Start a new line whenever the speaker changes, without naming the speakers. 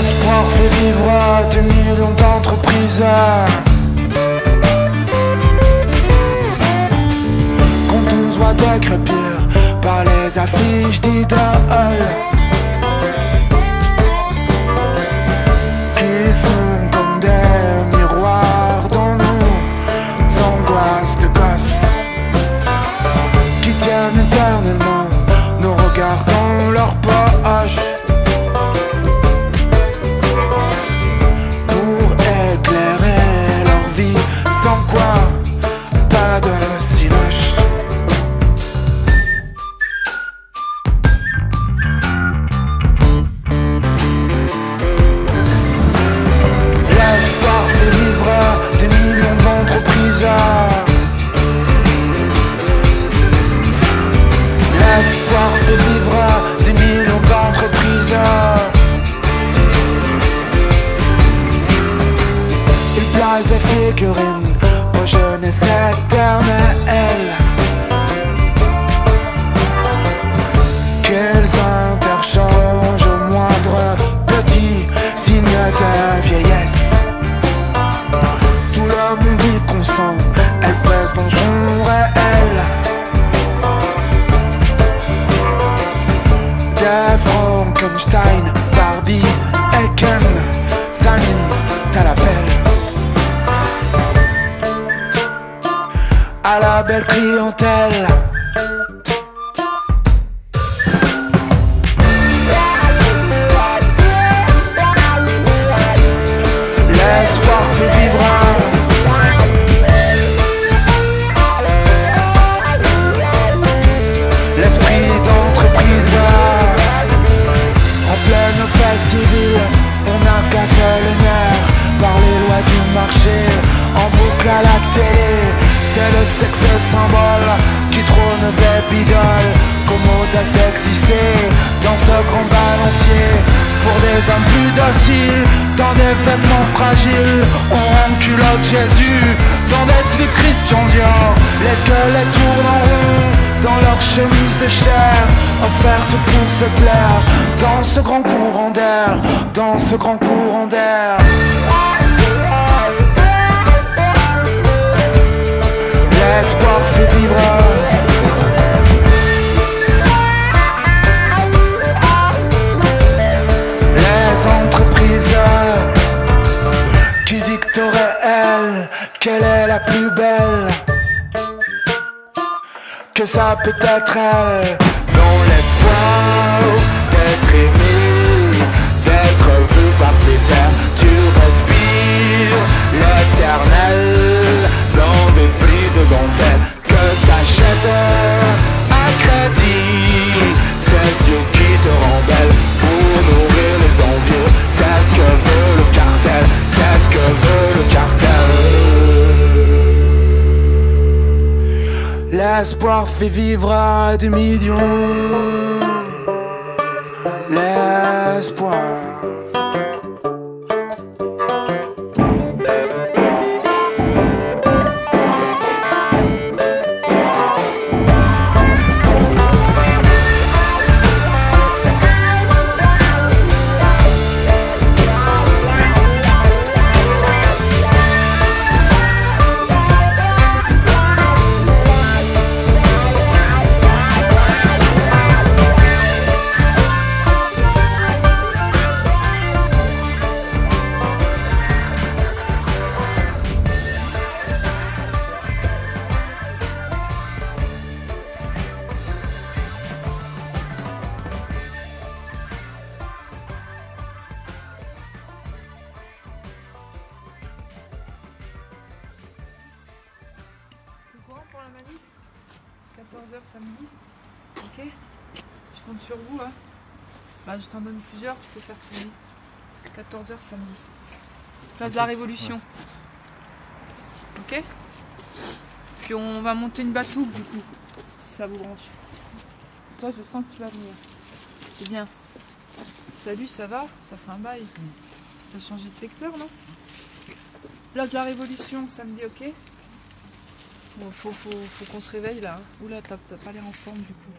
fait vivre des millions d'entreprises. Quand on se voit décrépir par les affiches d'idoles qui sont comme des miroirs dans nos angoisses de gosse qui tiennent éternellement nos regards dans leurs poches. Frankenstein, Barbie et Ken s'animent à l'appel à la belle clientèle. Trône des bidoles. Comme audace d'exister dans ce grand balancier. Pour des hommes plus dociles, dans des vêtements fragiles. On enculotte Jésus dans des slips Christian Dior. Les squelettes tournent en rond dans leur chemise de chair, offerte pour se plaire. Dans ce grand courant d'air, dans ce grand courant d'air. Elle quelle est la plus belle. Que ça peut être elle? Dans l'espoir L'espoir fait vivre à des millions. L'espoir.
14h samedi. Ok Je compte sur vous, hein. Bah, je t'en donne plusieurs, tu peux faire tourner. 14h samedi. Place de la Révolution. Ok Puis on va monter une batouque du coup, si ça vous branche. Toi, je sens que tu vas venir. C'est bien. Salut, ça va? Ça fait un bail. T'as changé de secteur, non? Place de la Révolution, samedi, ok Bon, faut, faut, faut qu'on se réveille là. Oula, t'as pas l'air en forme du coup.